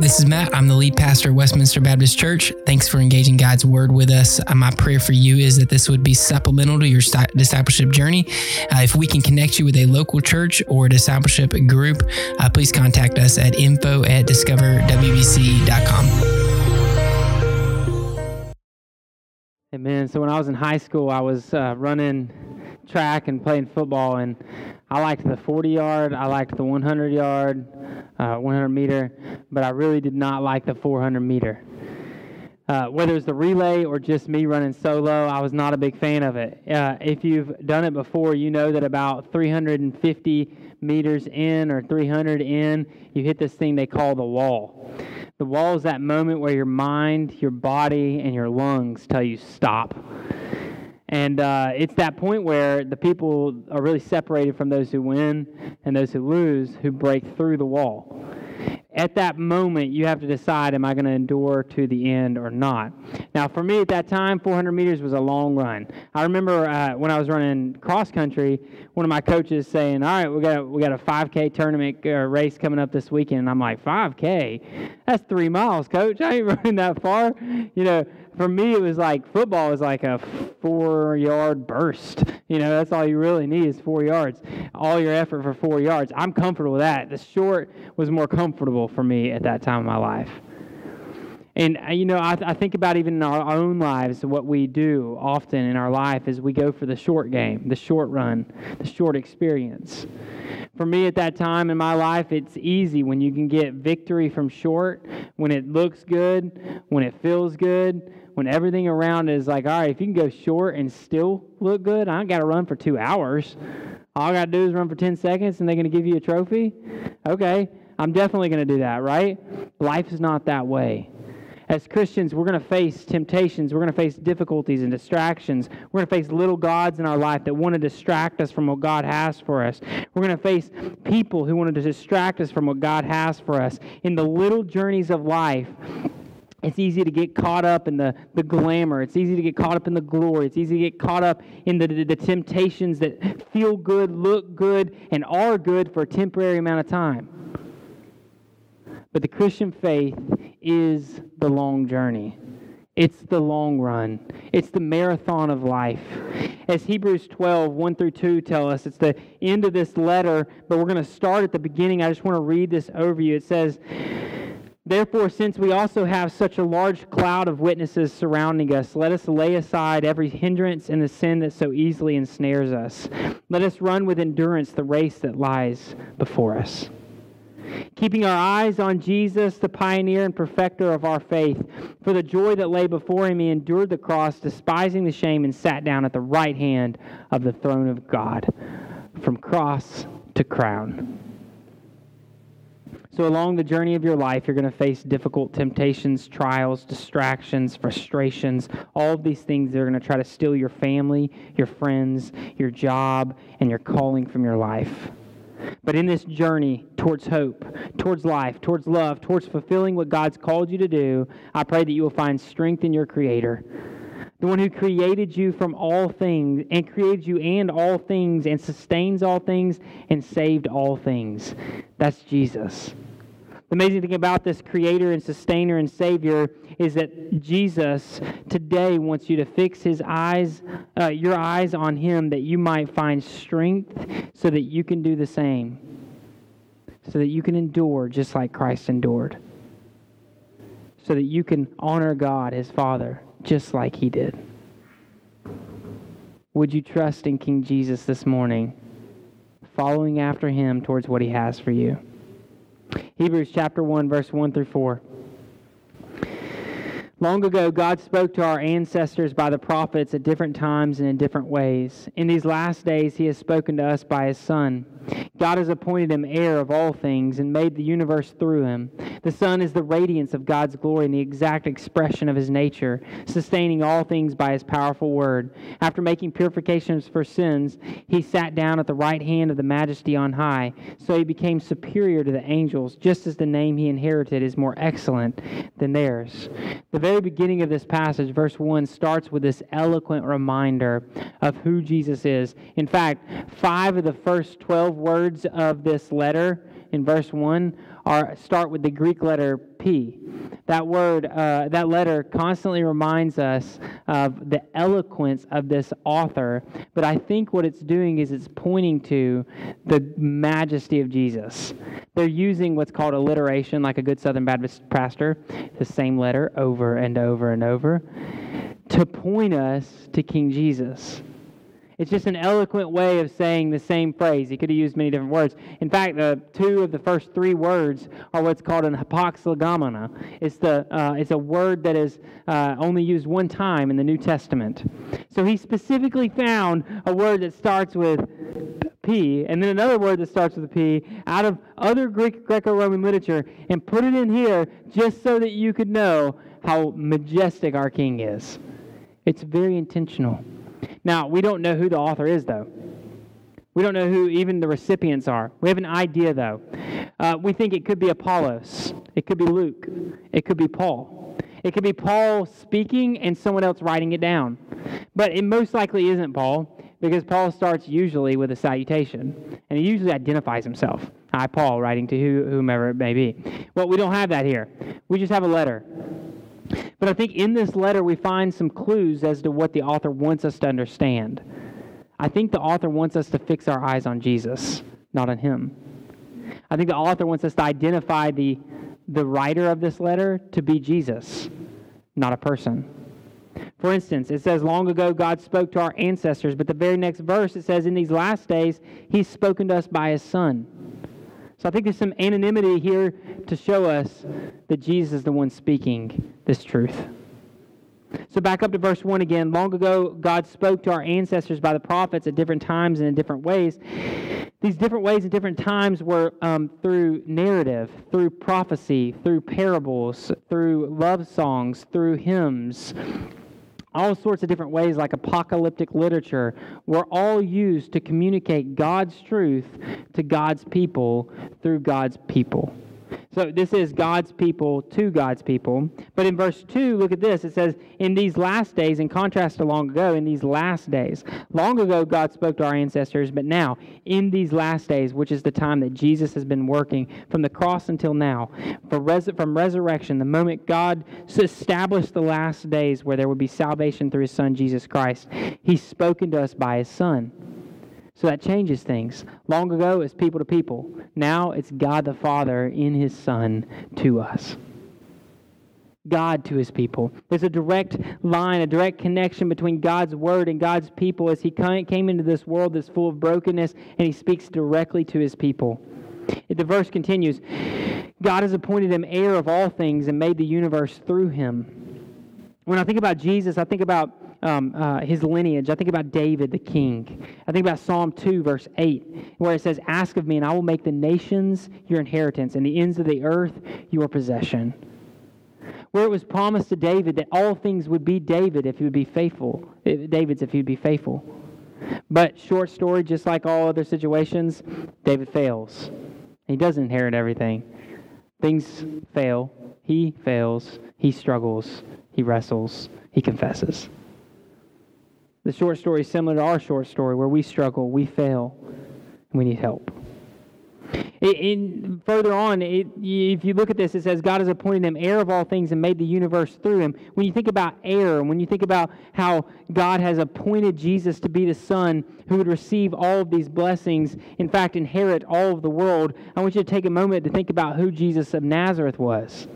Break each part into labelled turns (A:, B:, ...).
A: This is Matt. I'm the lead pastor at Westminster Baptist Church. Thanks for engaging God's Word with us. Uh, my prayer for you is that this would be supplemental to your discipleship journey. Uh, if we can connect you with a local church or discipleship group, uh, please contact us at info at discoverwbc.com.
B: Amen. So when I was in high school, I was uh, running track and playing football, and I liked the 40 yard, I liked the 100 yard, uh, 100 meter, but I really did not like the 400 meter. Uh, whether it's the relay or just me running solo, I was not a big fan of it. Uh, if you've done it before, you know that about 350 meters in or 300 in, you hit this thing they call the wall. The wall is that moment where your mind, your body, and your lungs tell you stop. And uh, it's that point where the people are really separated from those who win and those who lose, who break through the wall at that moment, you have to decide am I going to endure to the end or not? Now, for me at that time, 400 meters was a long run. I remember uh, when I was running cross country, one of my coaches saying, All right, we got a, we got a 5K tournament uh, race coming up this weekend. And I'm like, 5K? That's three miles, coach. I ain't running that far. You know, for me, it was like football is like a four yard burst. You know, that's all you really need is four yards. All your effort for four yards. I'm comfortable with that. The short was more comfortable for me at that time of my life. And, uh, you know, I, I think about even in our own lives, what we do often in our life is we go for the short game, the short run, the short experience. For me at that time in my life, it's easy when you can get victory from short, when it looks good, when it feels good, when everything around is like, all right, if you can go short and still look good, I don't got to run for two hours. All I got to do is run for 10 seconds and they're going to give you a trophy? Okay, I'm definitely going to do that, right? Life is not that way. As Christians, we're going to face temptations. We're going to face difficulties and distractions. We're going to face little gods in our life that want to distract us from what God has for us. We're going to face people who want to distract us from what God has for us. In the little journeys of life, it's easy to get caught up in the, the glamour. It's easy to get caught up in the glory. It's easy to get caught up in the, the, the, temptations that feel good, look good, and are good for a temporary amount of time. But the Christian faith is the long journey. It's the long run. It's the marathon of life. As Hebrews 12, 1 through 2 tell us, it's the end of this letter, but we're going to start at the beginning. I just want to read this over you. It says, Therefore, since we also have such a large cloud of witnesses surrounding us, let us lay aside every hindrance and the sin that so easily ensnares us. Let us run with endurance the race that lies before us. Keeping our eyes on Jesus, the pioneer and perfecter of our faith, for the joy that lay before him, he endured the cross, despising the shame, and sat down at the right hand of the throne of God. From cross to crown. So, along the journey of your life, you're going to face difficult temptations, trials, distractions, frustrations, all of these things that are going to try to steal your family, your friends, your job, and your calling from your life. But in this journey towards hope, towards life, towards love, towards fulfilling what God's called you to do, I pray that you will find strength in your Creator. The one who created you from all things, and created you and all things, and sustains all things, and saved all things. That's Jesus. The amazing thing about this creator and sustainer and savior is that Jesus today wants you to fix his eyes, uh, your eyes on him that you might find strength so that you can do the same. So that you can endure just like Christ endured. So that you can honor God, his Father, just like he did. Would you trust in King Jesus this morning, following after him towards what he has for you? Hebrews chapter 1, verse 1 through 4. Long ago, God spoke to our ancestors by the prophets at different times and in different ways. In these last days, He has spoken to us by His Son. God has appointed him heir of all things and made the universe through him. The Son is the radiance of God's glory and the exact expression of his nature, sustaining all things by his powerful word. After making purifications for sins, he sat down at the right hand of the majesty on high. So he became superior to the angels, just as the name he inherited is more excellent than theirs. The very beginning of this passage, verse 1, starts with this eloquent reminder of who Jesus is. In fact, five of the first 12 words of this letter in verse 1 are start with the Greek letter P. That word, uh, that letter constantly reminds us of the eloquence of this author, but I think what it's doing is it's pointing to the majesty of Jesus. They're using what's called alliteration, like a good Southern Baptist pastor, the same letter over and over and over, to point us to King Jesus. It's just an eloquent way of saying the same phrase. He could have used many different words. In fact, uh, two of the first three words are what's called an hapax legomena. It's, the, uh, it's a word that is uh, only used one time in the New Testament. So he specifically found a word that starts with P, and then another word that starts with a P out of other Greek Greco-Roman literature, and put it in here just so that you could know how majestic our King is. It's very intentional. Now, we don't know who the author is, though. We don't know who even the recipients are. We have an idea, though. Uh, we think it could be Apollos, it could be Luke, it could be Paul. It could be Paul speaking and someone else writing it down. But it most likely isn't Paul because Paul starts usually with a salutation and he usually identifies himself. I, Paul, writing to whomever it may be. Well, we don't have that here. We just have a letter. But I think in this letter we find some clues as to what the author wants us to understand. I think the author wants us to fix our eyes on Jesus, not on him. I think the author wants us to identify the, the writer of this letter to be Jesus, not a person. For instance, it says, Long ago God spoke to our ancestors, but the very next verse it says, In these last days, He's spoken to us by His Son. So I think there's some anonymity here to show us that Jesus is the one speaking this truth. So back up to verse 1 again. Long ago, God spoke to our ancestors by the prophets at different times and in different ways. These different ways and different times were um, through narrative, through prophecy, through parables, through love songs, through hymns, all sorts of different ways, like apocalyptic literature, were all used to communicate God's truth to God's people through God's people. So this is God's people to God's people. But in verse 2, look at this. It says, In these last days, in contrast to long ago, in these last days. Long ago, God spoke to our ancestors, but now, in these last days, which is the time that Jesus has been working from the cross until now, res- from resurrection, the moment God established the last days where there would be salvation through his Son, Jesus Christ, he's spoken to us by his Son. So that changes things. Long ago, it's people to people. Now it's God the Father in His Son to us. God to his people. There's a direct line, a direct connection between God's word and God's people as he came into this world that's full of brokenness and he speaks directly to his people. The verse continues God has appointed him heir of all things and made the universe through him. When I think about Jesus, I think about um, uh, his lineage. I think about David, the king. I think about Psalm 2, verse 8, where it says, Ask of me, and I will make the nations your inheritance, and the ends of the earth your possession. Where it was promised to David that all things would be David if he would be faithful, eh, David's if he would be faithful. But short story, just like all other situations, David fails. He doesn't inherit everything. Things fail. He fails. He struggles. He wrestles. He confesses. The short story is similar to our short story where we struggle, we fail, and we need help. In, further on, it, if you look at this, it says God has appointed him heir of all things and made the universe through him. When you think about heir, when you think about how God has appointed Jesus to be the Son who would receive all of these blessings, in fact, inherit all of the world, I want you to take a moment to think about who Jesus of Nazareth was.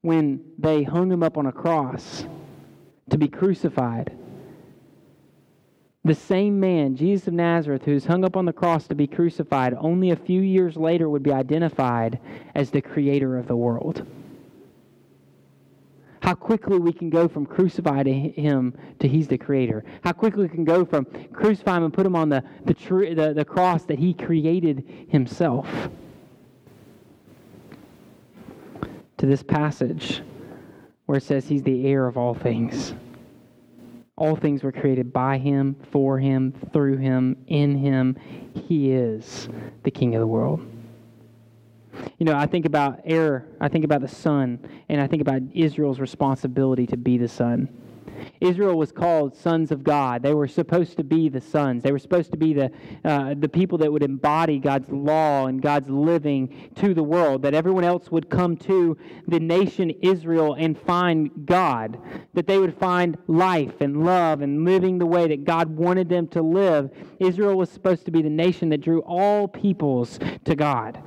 B: When they hung him up on a cross, to be crucified. The same man, Jesus of Nazareth, who's hung up on the cross to be crucified, only a few years later would be identified as the creator of the world. How quickly we can go from crucifying him to he's the creator. How quickly we can go from crucifying him and put him on the, the, tr- the, the cross that he created himself. To this passage where it says he's the heir of all things. All things were created by him, for him, through him, in him. He is the king of the world. You know, I think about heir, I think about the son, and I think about Israel's responsibility to be the son. Israel was called sons of God. They were supposed to be the sons. They were supposed to be the, uh, the people that would embody God's law and God's living to the world, that everyone else would come to the nation Israel and find God, that they would find life and love and living the way that God wanted them to live. Israel was supposed to be the nation that drew all peoples to God.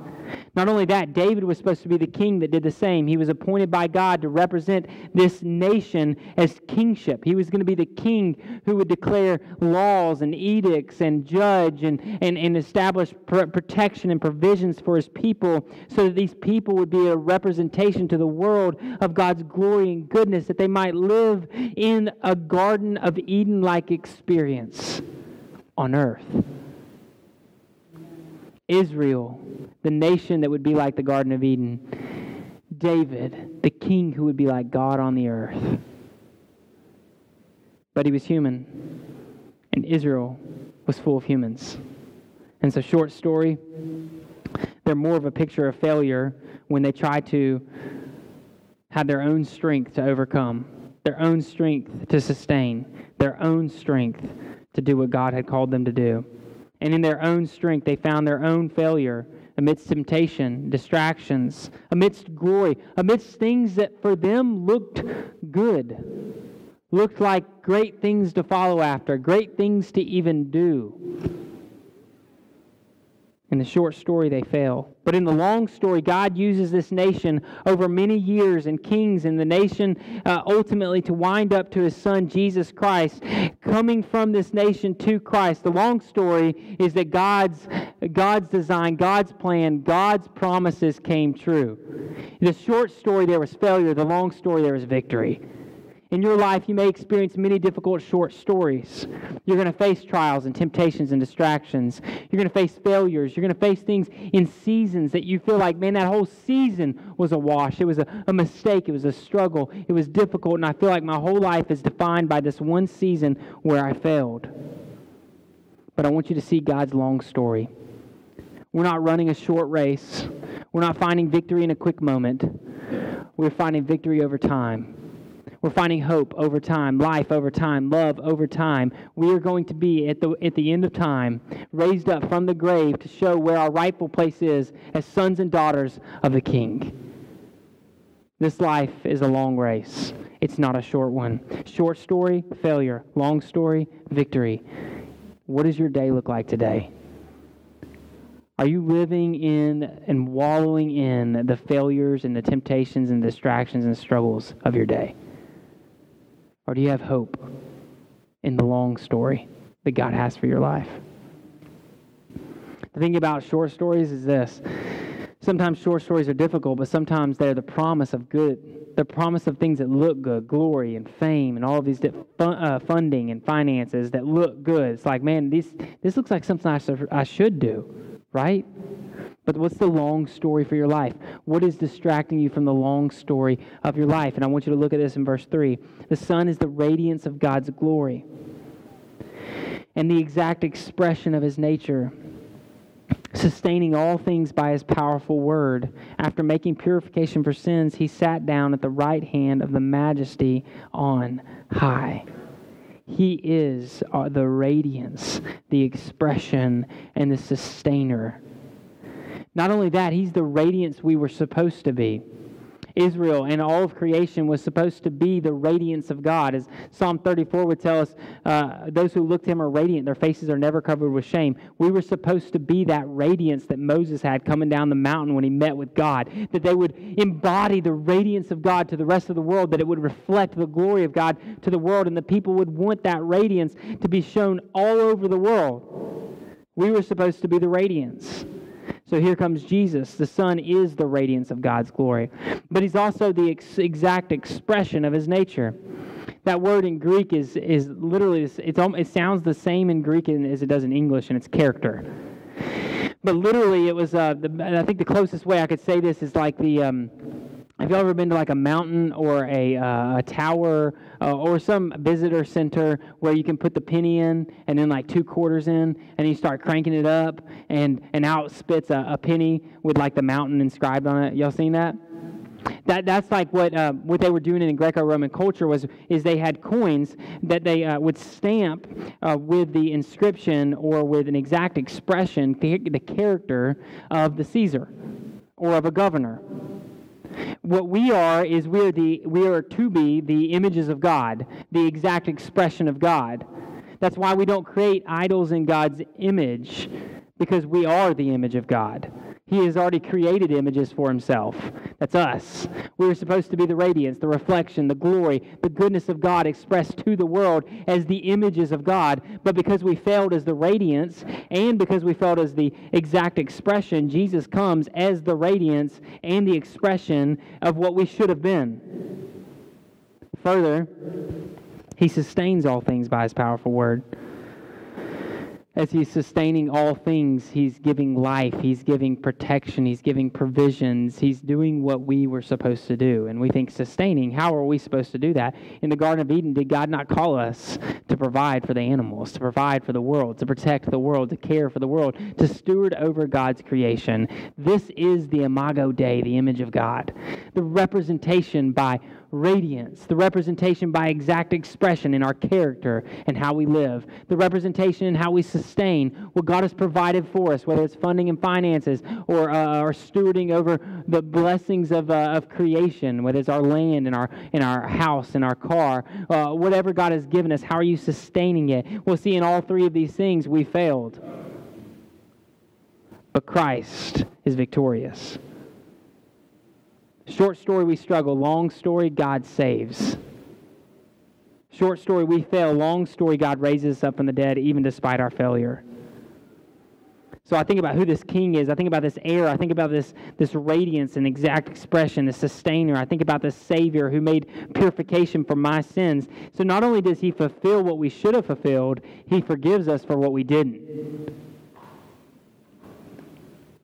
B: Not only that, David was supposed to be the king that did the same. He was appointed by God to represent this nation as kingship. He was going to be the king who would declare laws and edicts and judge and, and, and establish pr- protection and provisions for his people so that these people would be a representation to the world of God's glory and goodness, that they might live in a Garden of Eden like experience on earth. Israel, the nation that would be like the Garden of Eden. David, the king who would be like God on the earth. But he was human, and Israel was full of humans. And it's a short story. They're more of a picture of failure when they try to have their own strength to overcome, their own strength to sustain, their own strength to do what God had called them to do and in their own strength they found their own failure amidst temptation, distractions, amidst glory, amidst things that for them looked good, looked like great things to follow after, great things to even do. In the short story, they fail. But in the long story, God uses this nation over many years and kings in the nation uh, ultimately to wind up to his son, Jesus Christ, coming from this nation to Christ. The long story is that God's, God's design, God's plan, God's promises came true. In the short story, there was failure. The long story, there was victory. In your life, you may experience many difficult short stories. You're going to face trials and temptations and distractions. You're going to face failures. You're going to face things in seasons that you feel like, man, that whole season was a wash. It was a, a mistake. It was a struggle. It was difficult. And I feel like my whole life is defined by this one season where I failed. But I want you to see God's long story. We're not running a short race. We're not finding victory in a quick moment. We're finding victory over time. We're finding hope over time, life over time, love over time. We are going to be at the, at the end of time raised up from the grave to show where our rightful place is as sons and daughters of the King. This life is a long race. It's not a short one. Short story, failure. Long story, victory. What does your day look like today? Are you living in and wallowing in the failures and the temptations and distractions and struggles of your day? Or do you have hope in the long story that God has for your life? The thing about short stories is this sometimes short stories are difficult, but sometimes they're the promise of good, the promise of things that look good, glory and fame and all of these fun, uh, funding and finances that look good. It's like, man, this, this looks like something I, I should do, right? But what's the long story for your life? What is distracting you from the long story of your life? And I want you to look at this in verse 3. The Son is the radiance of God's glory and the exact expression of his nature, sustaining all things by his powerful word. After making purification for sins, he sat down at the right hand of the majesty on high. He is uh, the radiance, the expression, and the sustainer not only that, he's the radiance we were supposed to be. Israel and all of creation was supposed to be the radiance of God. As Psalm 34 would tell us, uh, those who look to him are radiant, their faces are never covered with shame. We were supposed to be that radiance that Moses had coming down the mountain when he met with God, that they would embody the radiance of God to the rest of the world, that it would reflect the glory of God to the world, and the people would want that radiance to be shown all over the world. We were supposed to be the radiance. So here comes Jesus. The Son is the radiance of God's glory, but he's also the ex- exact expression of his nature. That word in Greek is, is literally, it's, it sounds the same in Greek as it does in English, and it's character. But literally, it was, uh, the, I think the closest way I could say this is like the, um, have y'all ever been to like a mountain or a, uh, a tower uh, or some visitor center where you can put the penny in and then like two quarters in and you start cranking it up and, and out spits a, a penny with like the mountain inscribed on it? Y'all seen that? That, that's like what, uh, what they were doing in Greco-Roman culture was is they had coins that they uh, would stamp uh, with the inscription or with an exact expression, the, the character of the Caesar or of a governor. What we are is we are, the, we are to be the images of God, the exact expression of God. That's why we don't create idols in God's image, because we are the image of God. He has already created images for himself. That's us. We are supposed to be the radiance, the reflection, the glory, the goodness of God expressed to the world as the images of God. But because we failed as the radiance and because we failed as the exact expression, Jesus comes as the radiance and the expression of what we should have been. Further, he sustains all things by his powerful word as he's sustaining all things, he's giving life, he's giving protection, he's giving provisions, he's doing what we were supposed to do. And we think sustaining, how are we supposed to do that? In the Garden of Eden, did God not call us to provide for the animals, to provide for the world, to protect the world, to care for the world, to steward over God's creation? This is the Imago Dei, the image of God, the representation by radiance, the representation by exact expression in our character and how we live, the representation in how we sustain what God has provided for us, whether it's funding and finances or, uh, or stewarding over the blessings of, uh, of creation, whether it's our land and our, in our house and our car, uh, whatever God has given us, how are you sustaining it? We'll see in all three of these things we failed. But Christ is victorious. Short story, we struggle. Long story, God saves. Short story, we fail. Long story, God raises us up from the dead, even despite our failure. So I think about who this king is. I think about this heir. I think about this, this radiance and exact expression, the sustainer. I think about this Savior who made purification for my sins. So not only does he fulfill what we should have fulfilled, he forgives us for what we didn't.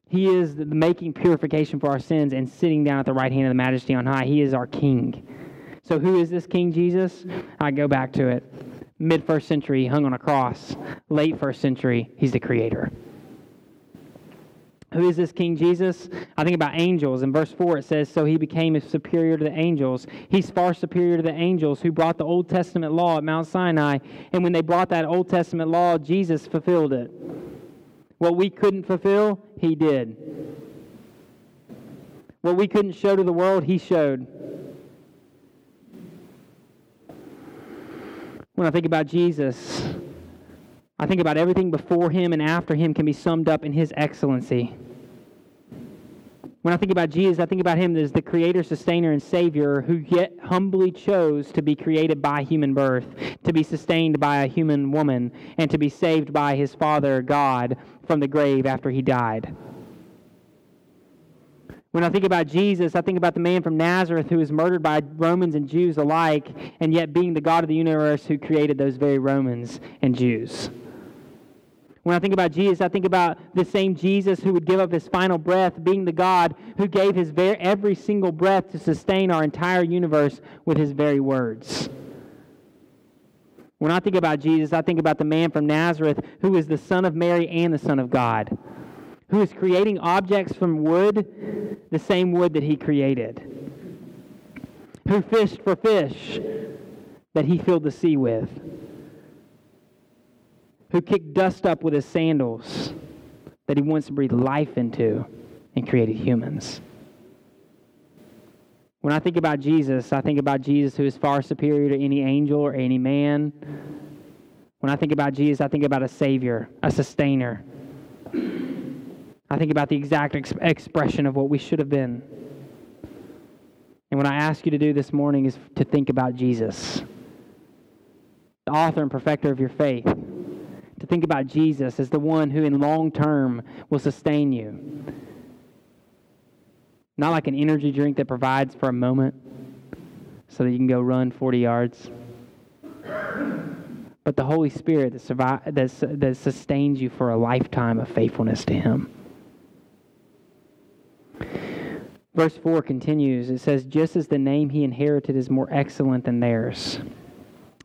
B: He is making purification for our sins and sitting down at the right hand of the majesty on high. He is our king. So, who is this King Jesus? I go back to it. Mid first century, hung on a cross. Late first century, he's the creator. Who is this King Jesus? I think about angels. In verse 4, it says, So he became superior to the angels. He's far superior to the angels who brought the Old Testament law at Mount Sinai. And when they brought that Old Testament law, Jesus fulfilled it. What we couldn't fulfill, he did. What we couldn't show to the world, he showed. When I think about Jesus, I think about everything before him and after him can be summed up in his excellency. When I think about Jesus, I think about him as the creator, sustainer, and savior who yet humbly chose to be created by human birth, to be sustained by a human woman, and to be saved by his Father, God, from the grave after he died. When I think about Jesus, I think about the man from Nazareth who was murdered by Romans and Jews alike, and yet being the God of the universe who created those very Romans and Jews. When I think about Jesus, I think about the same Jesus who would give up his final breath, being the God who gave his very, every single breath to sustain our entire universe with his very words. When I think about Jesus, I think about the man from Nazareth who is the Son of Mary and the Son of God, who is creating objects from wood, the same wood that he created, who fished for fish that he filled the sea with who kicked dust up with his sandals that he wants to breathe life into and created humans. When I think about Jesus, I think about Jesus who is far superior to any angel or any man. When I think about Jesus, I think about a Savior, a sustainer. I think about the exact ex- expression of what we should have been. And what I ask you to do this morning is to think about Jesus, the author and perfecter of your faith to think about Jesus as the one who, in long term, will sustain you. Not like an energy drink that provides for a moment so that you can go run 40 yards, but the Holy Spirit that, survive, that, that sustains you for a lifetime of faithfulness to Him. Verse 4 continues. It says, Just as the name he inherited is more excellent than theirs,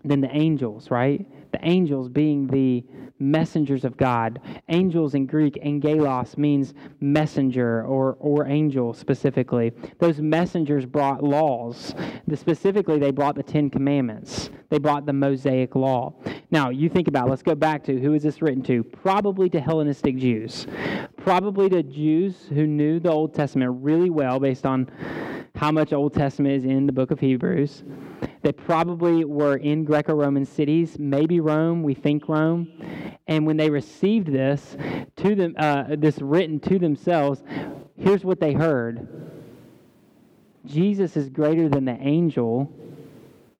B: than the angels, right? The angels being the messengers of God. Angels in Greek, angelos, means messenger or, or angel specifically. Those messengers brought laws. The, specifically, they brought the Ten Commandments, they brought the Mosaic Law. Now, you think about, let's go back to who is this written to? Probably to Hellenistic Jews. Probably to Jews who knew the Old Testament really well based on how much Old Testament is in the book of Hebrews. They probably were in Greco Roman cities, maybe Rome, we think Rome. And when they received this, to them, uh, this written to themselves, here's what they heard Jesus is greater than the angel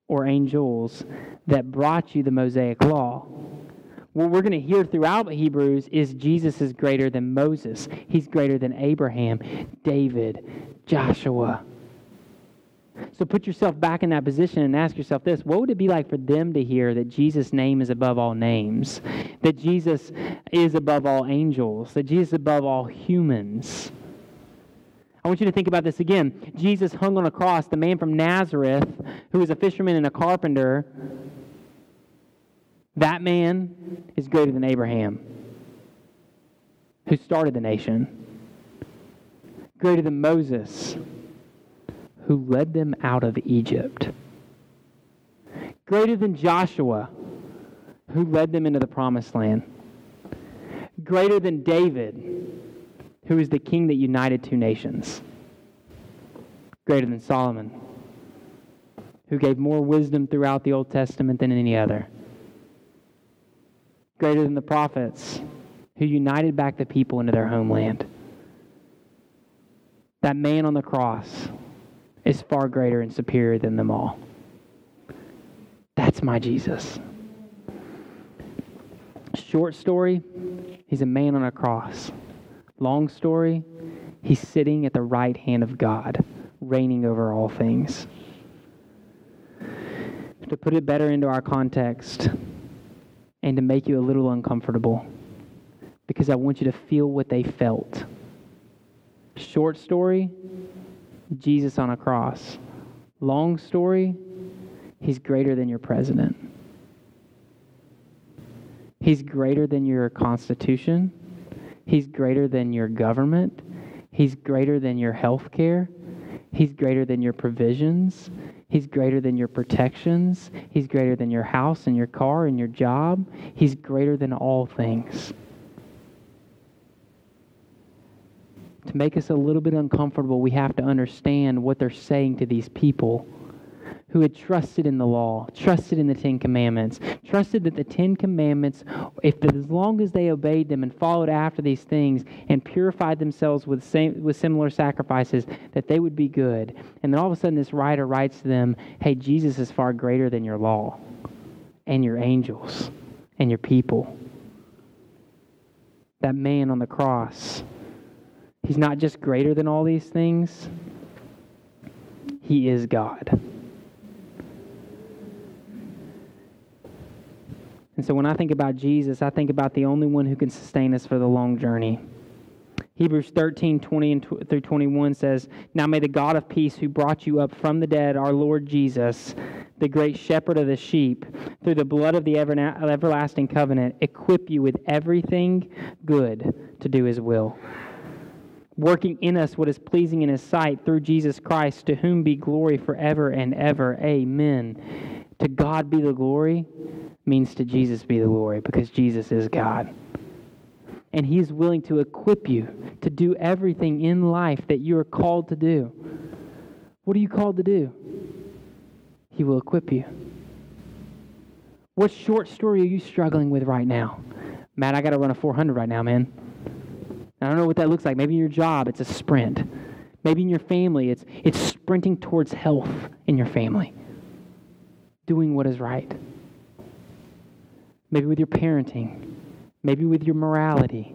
B: or angels that brought you the Mosaic law. What we're going to hear throughout Hebrews is Jesus is greater than Moses. He's greater than Abraham, David, Joshua. So put yourself back in that position and ask yourself this what would it be like for them to hear that Jesus' name is above all names, that Jesus is above all angels, that Jesus is above all humans? I want you to think about this again. Jesus hung on a cross, the man from Nazareth, who was a fisherman and a carpenter. That man is greater than Abraham, who started the nation, greater than Moses who led them out of Egypt. Greater than Joshua, who led them into the promised land. Greater than David, who is the king that united two nations. Greater than Solomon, who gave more wisdom throughout the Old Testament than any other. Greater than the prophets, who united back the people into their homeland. That man on the cross is far greater and superior than them all. That's my Jesus. Short story, he's a man on a cross. Long story, he's sitting at the right hand of God, reigning over all things. To put it better into our context and to make you a little uncomfortable, because I want you to feel what they felt. Short story, Jesus on a cross. Long story, he's greater than your president. He's greater than your constitution. He's greater than your government. He's greater than your health care. He's greater than your provisions. He's greater than your protections. He's greater than your house and your car and your job. He's greater than all things. To make us a little bit uncomfortable, we have to understand what they're saying to these people who had trusted in the law, trusted in the Ten Commandments, trusted that the Ten Commandments, if as long as they obeyed them and followed after these things and purified themselves with same, with similar sacrifices, that they would be good. And then all of a sudden, this writer writes to them, "Hey, Jesus is far greater than your law, and your angels, and your people." That man on the cross He's not just greater than all these things, He is God. And so when I think about Jesus, I think about the only one who can sustain us for the long journey. Hebrews 13, 20 and through 21 says, Now may the God of peace who brought you up from the dead, our Lord Jesus, the great shepherd of the sheep, through the blood of the everlasting covenant, equip you with everything good to do his will working in us what is pleasing in his sight through Jesus Christ, to whom be glory forever and ever. Amen. To God be the glory means to Jesus be the glory because Jesus is God. And he is willing to equip you to do everything in life that you are called to do. What are you called to do? He will equip you. What short story are you struggling with right now? Matt, I got to run a 400 right now, man. I don't know what that looks like. Maybe in your job, it's a sprint. Maybe in your family, it's, it's sprinting towards health in your family, doing what is right. Maybe with your parenting, maybe with your morality,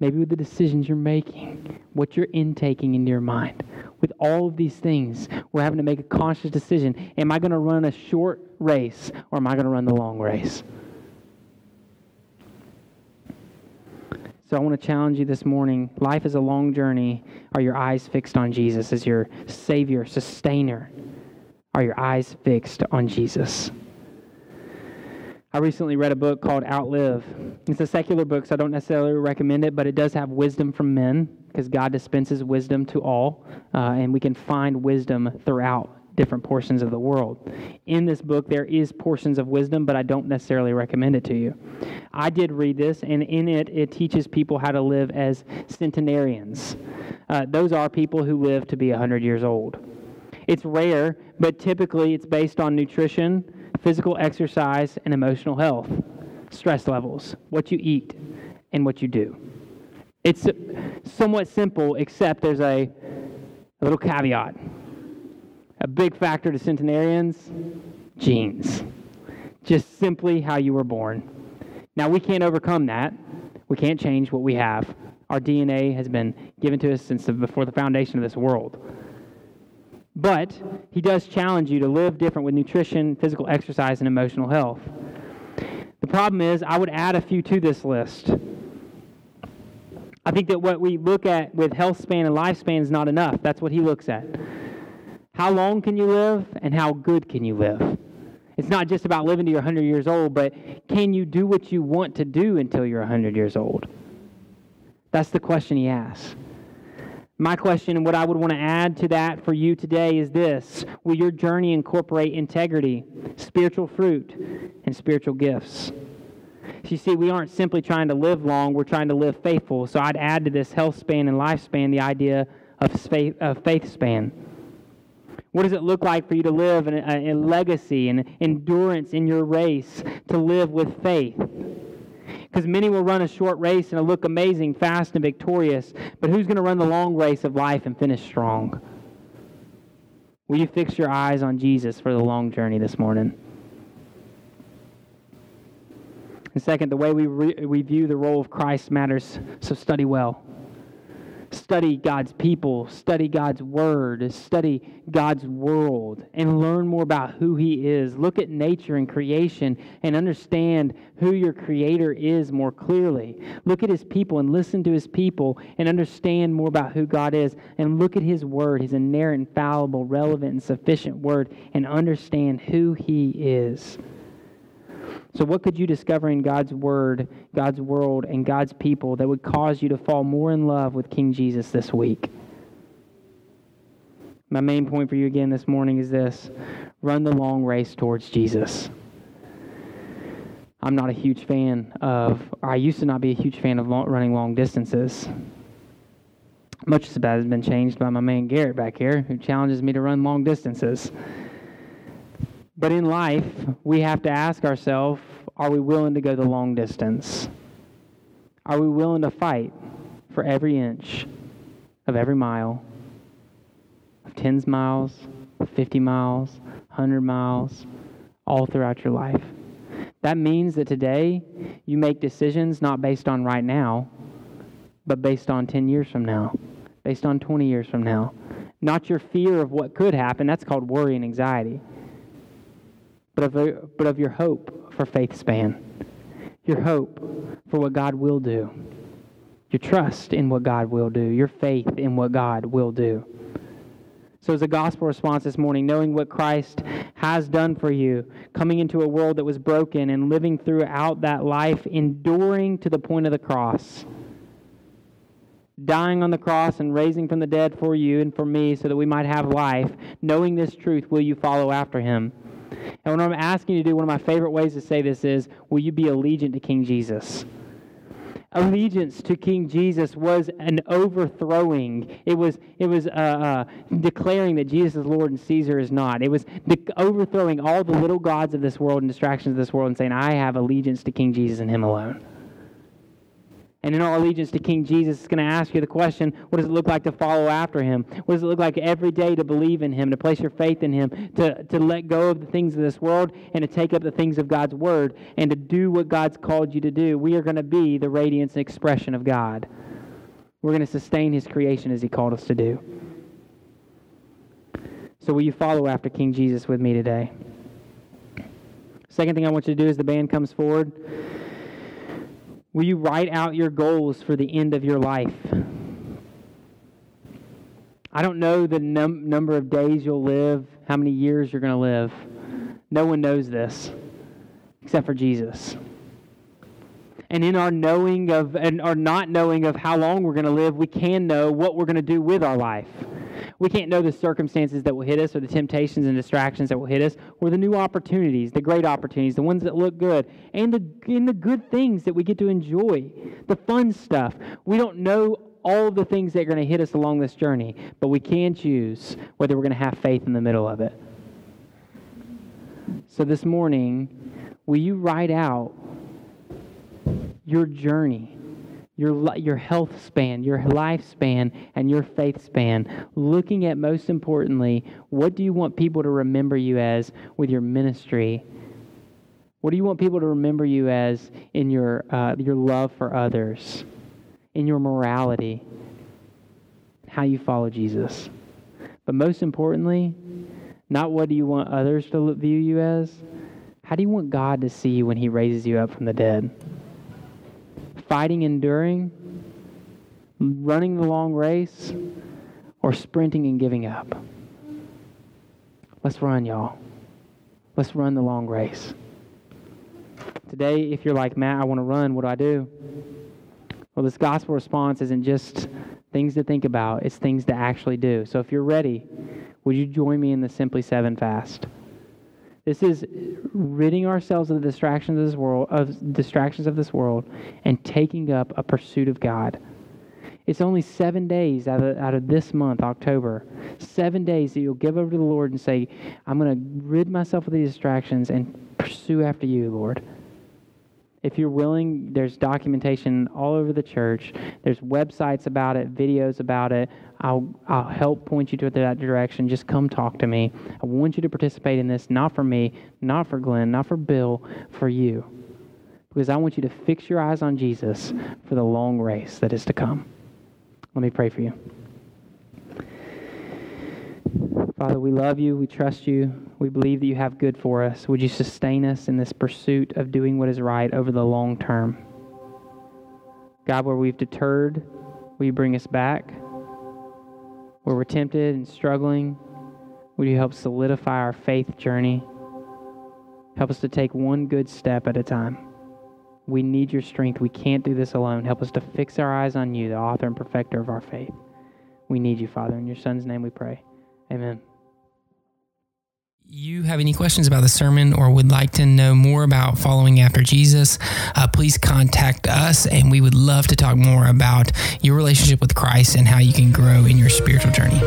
B: maybe with the decisions you're making, what you're intaking into your mind. With all of these things, we're having to make a conscious decision. Am I going to run a short race or am I going to run the long race? So I want to challenge you this morning. Life is a long journey. Are your eyes fixed on Jesus as your Savior, sustainer? Are your eyes fixed on Jesus? I recently read a book called Outlive. It's a secular book, so I don't necessarily recommend it, but it does have wisdom from men because God dispenses wisdom to all, uh, and we can find wisdom throughout different portions of the world. In this book, there is portions of wisdom, but I don't necessarily recommend it to you. I did read this, and in it, it teaches people how to live as centenarians. Uh, those are people who live to be 100 years old. It's rare, but typically it's based on nutrition physical exercise, and emotional health, stress levels, what you eat, and what you do. It's somewhat simple, except there's a, a little caveat. A big factor to centenarians genes. Just simply how you were born. Now, we can't overcome that. We can't change what we have. Our DNA has been given to us since the, before the foundation of this world. But he does challenge you to live different with nutrition, physical exercise, and emotional health. The problem is, I would add a few to this list. I think that what we look at with health span and lifespan is not enough. That's what he looks at. How long can you live and how good can you live? It's not just about living to your 100 years old, but can you do what you want to do until you're 100 years old? That's the question he asks. My question and what I would want to add to that for you today is this Will your journey incorporate integrity, spiritual fruit, and spiritual gifts? You see, we aren't simply trying to live long, we're trying to live faithful. So I'd add to this health span and lifespan the idea of faith, of faith span. What does it look like for you to live in a, legacy and endurance in your race, to live with faith? Because many will run a short race and look amazing, fast, and victorious. But who's going to run the long race of life and finish strong? Will you fix your eyes on Jesus for the long journey this morning? And second, the way we, re- we view the role of Christ matters, so study well study God's people, study God's word, study God's world, and learn more about who He is. Look at nature and creation and understand who your Creator is more clearly. Look at His people and listen to His people and understand more about who God is. And look at His word, His inerrant, infallible, relevant, and sufficient word, and understand who He is. So, what could you discover in God's Word, God's world, and God's people that would cause you to fall more in love with King Jesus this week? My main point for you again this morning is this run the long race towards Jesus. I'm not a huge fan of, I used to not be a huge fan of long, running long distances. Much of that has been changed by my man Garrett back here, who challenges me to run long distances. But in life, we have to ask ourselves are we willing to go the long distance? Are we willing to fight for every inch of every mile, of 10 miles, 50 miles, 100 miles, all throughout your life? That means that today you make decisions not based on right now, but based on 10 years from now, based on 20 years from now. Not your fear of what could happen. That's called worry and anxiety but of, but of your hope for faith span, your hope for what God will do, your trust in what God will do, your faith in what God will do. So, as a gospel response this morning, knowing what Christ has done for you, coming into a world that was broken and living throughout that life, enduring to the point of the cross, dying on the cross and raising from the dead for you and for me so that we might have life, knowing this truth, will you follow after him? And what I'm asking you to do, one of my favorite ways to say this is, will you be allegiant to King Jesus? allegiance to King Jesus was an overthrowing. It was it was uh, uh, declaring that Jesus is Lord and Caesar is not. It was de- overthrowing all the little gods of this world and distractions of this world and saying, "I have allegiance to King Jesus and Him alone." And in our allegiance to King Jesus, it's going to ask you the question what does it look like to follow after him? What does it look like every day to believe in him, to place your faith in him, to, to let go of the things of this world and to take up the things of God's word and to do what God's called you to do? We are going to be the radiance and expression of God. We're going to sustain his creation as he called us to do. So, will you follow after King Jesus with me today? Second thing I want you to do as the band comes forward Will you write out your goals for the end of your life? I don't know the num- number of days you'll live, how many years you're going to live. No one knows this. except for Jesus. And in our knowing of and our not knowing of how long we're going to live, we can know what we're going to do with our life. We can't know the circumstances that will hit us or the temptations and distractions that will hit us or the new opportunities, the great opportunities, the ones that look good, and the, and the good things that we get to enjoy, the fun stuff. We don't know all the things that are going to hit us along this journey, but we can choose whether we're going to have faith in the middle of it. So this morning, will you write out your journey? Your, your health span, your lifespan, and your faith span. Looking at most importantly, what do you want people to remember you as with your ministry? What do you want people to remember you as in your, uh, your love for others, in your morality, how you follow Jesus? But most importantly, not what do you want others to view you as, how do you want God to see you when He raises you up from the dead? Fighting, enduring, running the long race, or sprinting and giving up? Let's run, y'all. Let's run the long race. Today, if you're like, Matt, I want to run, what do I do? Well, this gospel response isn't just things to think about, it's things to actually do. So if you're ready, would you join me in the Simply Seven fast? This is ridding ourselves of the distractions of this world, of distractions of this world, and taking up a pursuit of God. It's only seven days out of, out of this month, October. Seven days that you'll give over to the Lord and say, I'm going to rid myself of these distractions and pursue after you, Lord. If you're willing, there's documentation all over the church. There's websites about it, videos about it. I'll, I'll help point you to that direction. Just come talk to me. I want you to participate in this, not for me, not for Glenn, not for Bill, for you. Because I want you to fix your eyes on Jesus for the long race that is to come. Let me pray for you. Father, we love you. We trust you. We believe that you have good for us. Would you sustain us in this pursuit of doing what is right over the long term? God, where we've deterred, will you bring us back? Where we're tempted and struggling, will you help solidify our faith journey? Help us to take one good step at a time. We need your strength. We can't do this alone. Help us to fix our eyes on you, the author and perfecter of our faith. We need you, Father. In your Son's name we pray. Amen.
A: You have any questions about the sermon or would like to know more about following after Jesus, uh, please contact us and we would love to talk more about your relationship with Christ and how you can grow in your spiritual journey.